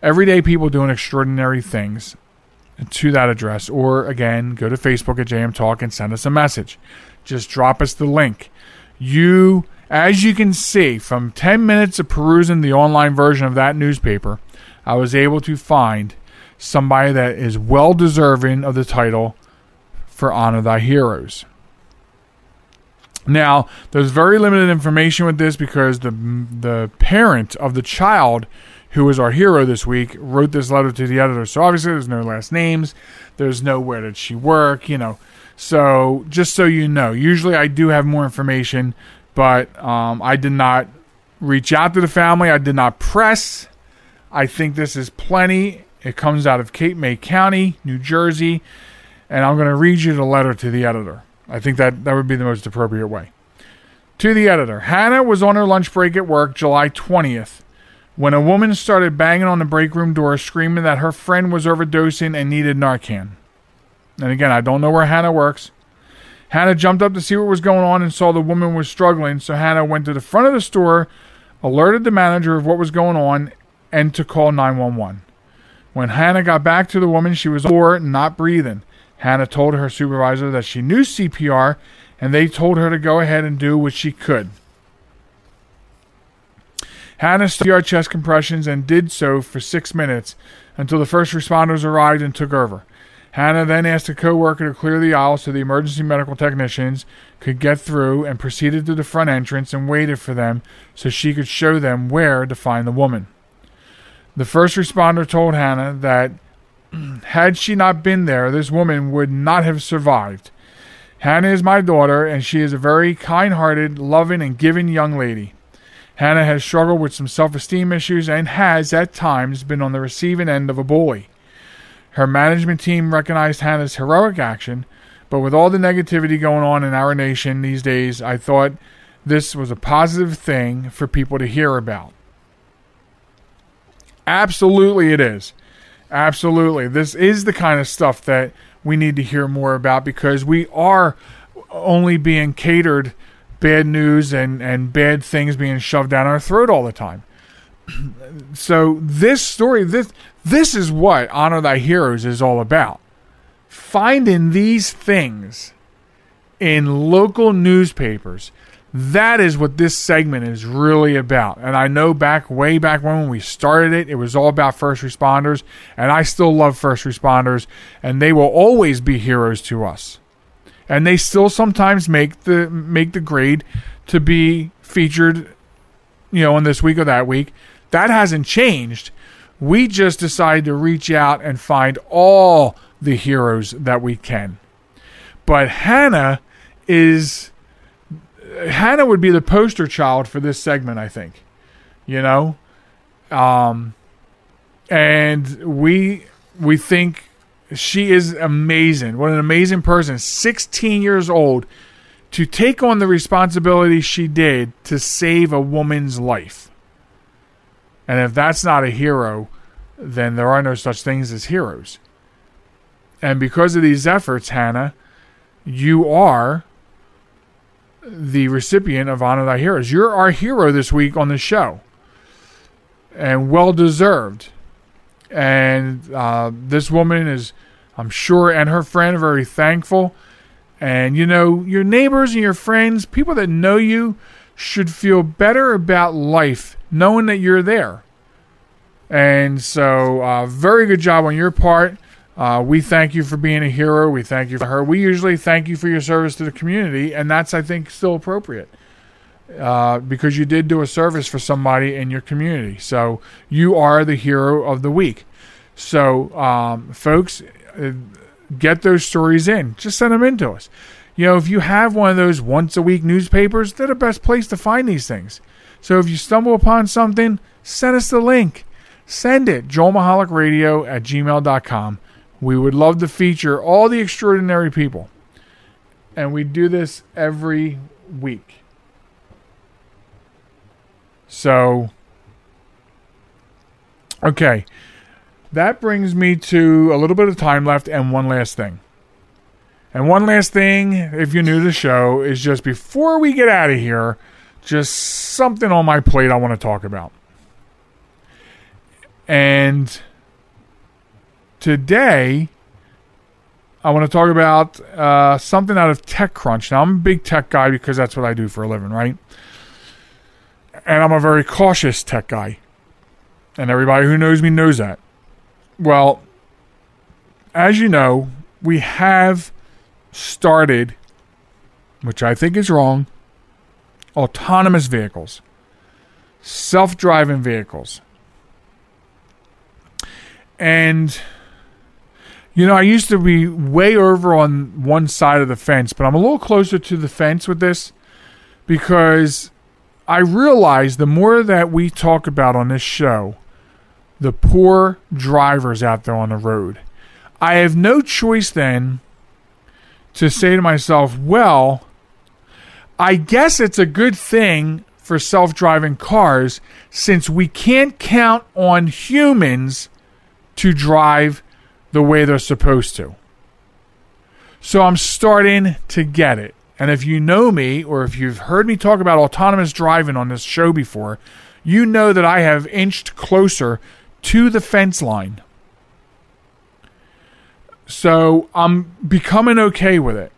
everyday people doing extraordinary things to that address, or again, go to Facebook at JM Talk and send us a message. Just drop us the link. You, as you can see, from 10 minutes of perusing the online version of that newspaper, I was able to find somebody that is well deserving of the title for Honor Thy Heroes. Now, there's very limited information with this because the the parent of the child who is our hero this week, wrote this letter to the editor. So obviously, there's no last names. There's no where did she work, you know. So just so you know, usually I do have more information, but um, I did not reach out to the family. I did not press. I think this is plenty. It comes out of Cape May County, New Jersey, and I'm going to read you the letter to the editor. I think that that would be the most appropriate way. To the editor, Hannah was on her lunch break at work July 20th when a woman started banging on the break room door, screaming that her friend was overdosing and needed Narcan. And again, I don't know where Hannah works. Hannah jumped up to see what was going on and saw the woman was struggling, so Hannah went to the front of the store, alerted the manager of what was going on, and to call 911. When Hannah got back to the woman, she was poor, not breathing. Hannah told her supervisor that she knew CPR, and they told her to go ahead and do what she could. Hannah started chest compressions and did so for six minutes until the first responders arrived and took over. Hannah then asked a coworker to clear the aisle so the emergency medical technicians could get through and proceeded to the front entrance and waited for them so she could show them where to find the woman. The first responder told Hannah that had she not been there, this woman would not have survived. Hannah is my daughter, and she is a very kind hearted, loving, and giving young lady. Hannah has struggled with some self esteem issues and has, at times, been on the receiving end of a bully. Her management team recognized Hannah's heroic action, but with all the negativity going on in our nation these days, I thought this was a positive thing for people to hear about. Absolutely, it is. Absolutely. This is the kind of stuff that we need to hear more about because we are only being catered bad news and, and bad things being shoved down our throat all the time. so this story, this this is what Honor Thy Heroes is all about. Finding these things in local newspapers. That is what this segment is really about. And I know back way back when, when we started it, it was all about first responders. And I still love first responders, and they will always be heroes to us and they still sometimes make the make the grade to be featured you know in this week or that week. That hasn't changed. We just decide to reach out and find all the heroes that we can. But hannah is hannah would be the poster child for this segment i think you know? Um and we we think she is amazing. What an amazing person. 16 years old to take on the responsibility she did to save a woman's life. And if that's not a hero, then there are no such things as heroes. And because of these efforts, Hannah, you are the recipient of Honor Thy Heroes. You're our hero this week on the show. And well deserved. And uh, this woman is I'm sure, and her friend are very thankful. And you know, your neighbors and your friends, people that know you, should feel better about life knowing that you're there. And so, uh, very good job on your part. Uh, we thank you for being a hero. We thank you for her. We usually thank you for your service to the community, and that's, I think, still appropriate uh, because you did do a service for somebody in your community. So you are the hero of the week. So, um, folks, uh, get those stories in. Just send them in to us. You know, if you have one of those once a week newspapers, they're the best place to find these things. So if you stumble upon something, send us the link. Send it, joelmichalecradio at gmail.com. We would love to feature all the extraordinary people. And we do this every week. So, okay. That brings me to a little bit of time left and one last thing. And one last thing, if you're new to the show, is just before we get out of here, just something on my plate I want to talk about. And today, I want to talk about uh, something out of TechCrunch. Now, I'm a big tech guy because that's what I do for a living, right? And I'm a very cautious tech guy. And everybody who knows me knows that. Well, as you know, we have started, which I think is wrong, autonomous vehicles, self driving vehicles. And, you know, I used to be way over on one side of the fence, but I'm a little closer to the fence with this because I realize the more that we talk about on this show, the poor drivers out there on the road. I have no choice then to say to myself, well, I guess it's a good thing for self driving cars since we can't count on humans to drive the way they're supposed to. So I'm starting to get it. And if you know me or if you've heard me talk about autonomous driving on this show before, you know that I have inched closer to the fence line. So I'm becoming okay with it.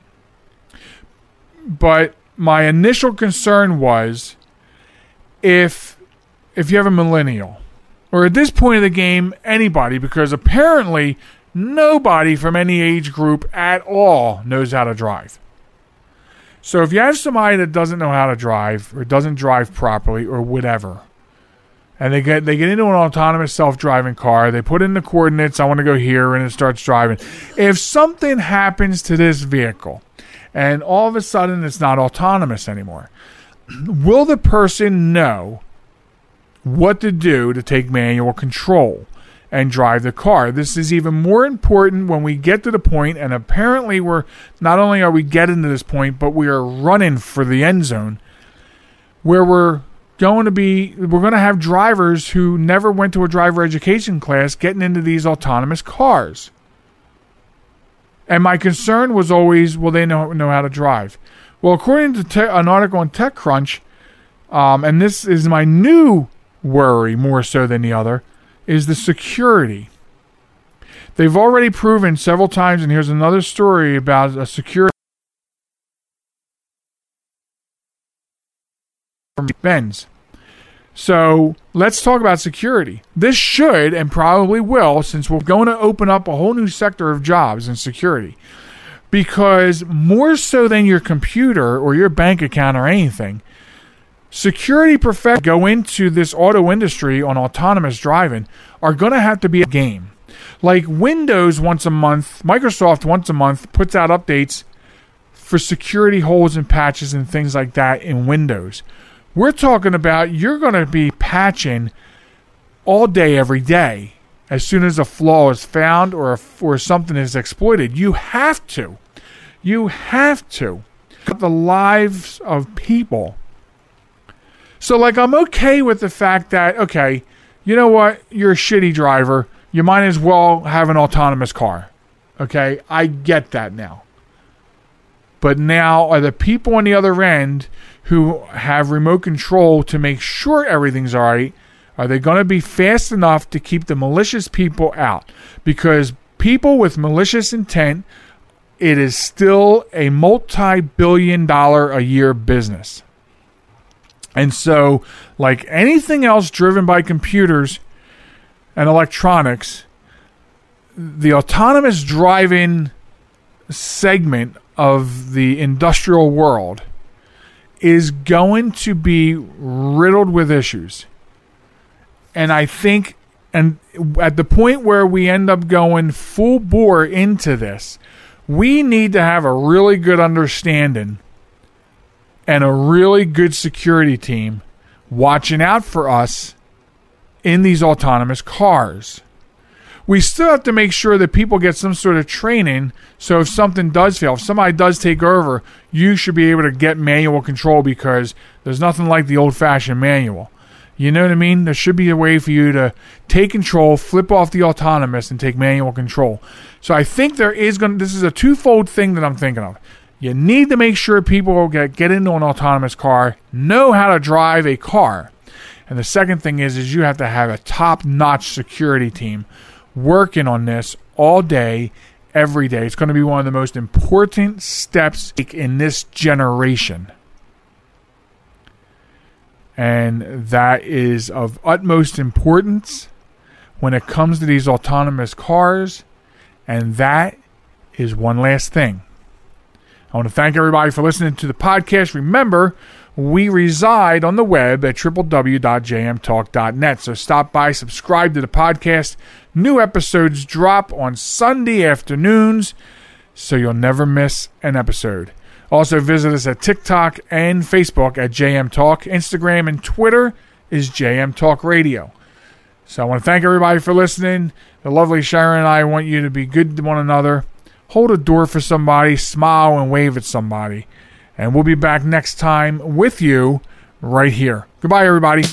But my initial concern was if if you have a millennial or at this point of the game anybody because apparently nobody from any age group at all knows how to drive. So if you have somebody that doesn't know how to drive or doesn't drive properly or whatever, and they get they get into an autonomous self-driving car they put in the coordinates i want to go here and it starts driving. If something happens to this vehicle and all of a sudden it's not autonomous anymore will the person know what to do to take manual control and drive the car this is even more important when we get to the point and apparently we're not only are we getting to this point but we are running for the end zone where we're going to be we're going to have drivers who never went to a driver education class getting into these autonomous cars. And my concern was always, will they know know how to drive? Well, according to te- an article on TechCrunch, um, and this is my new worry more so than the other, is the security. They've already proven several times, and here's another story about a security. Benz. So let's talk about security. This should and probably will, since we're going to open up a whole new sector of jobs in security. Because more so than your computer or your bank account or anything, security professionals go into this auto industry on autonomous driving are going to have to be a game. Like Windows once a month, Microsoft once a month puts out updates for security holes and patches and things like that in Windows. We're talking about you're going to be patching all day, every day. As soon as a flaw is found or, or something is exploited, you have to. You have to. The lives of people. So, like, I'm okay with the fact that, okay, you know what? You're a shitty driver. You might as well have an autonomous car. Okay? I get that now. But now, are the people on the other end who have remote control to make sure everything's all right, are they going to be fast enough to keep the malicious people out? Because people with malicious intent, it is still a multi billion dollar a year business. And so, like anything else driven by computers and electronics, the autonomous driving segment of the industrial world is going to be riddled with issues. And I think, and at the point where we end up going full bore into this, we need to have a really good understanding and a really good security team watching out for us in these autonomous cars we still have to make sure that people get some sort of training. So if something does fail, if somebody does take over, you should be able to get manual control because there's nothing like the old fashioned manual. You know what I mean? There should be a way for you to take control, flip off the autonomous, and take manual control. So I think there is going. to This is a twofold thing that I'm thinking of. You need to make sure people get get into an autonomous car, know how to drive a car, and the second thing is is you have to have a top notch security team working on this all day, every day. It's going to be one of the most important steps in this generation. And that is of utmost importance when it comes to these autonomous cars. And that is one last thing. I want to thank everybody for listening to the podcast. Remember, we reside on the web at www.jmtalk.net. So stop by, subscribe to the podcast. New episodes drop on Sunday afternoons, so you'll never miss an episode. Also, visit us at TikTok and Facebook at JM Talk. Instagram and Twitter is JM Talk Radio. So I want to thank everybody for listening. The lovely Sharen and I want you to be good to one another. Hold a door for somebody, smile and wave at somebody. And we'll be back next time with you right here. Goodbye, everybody.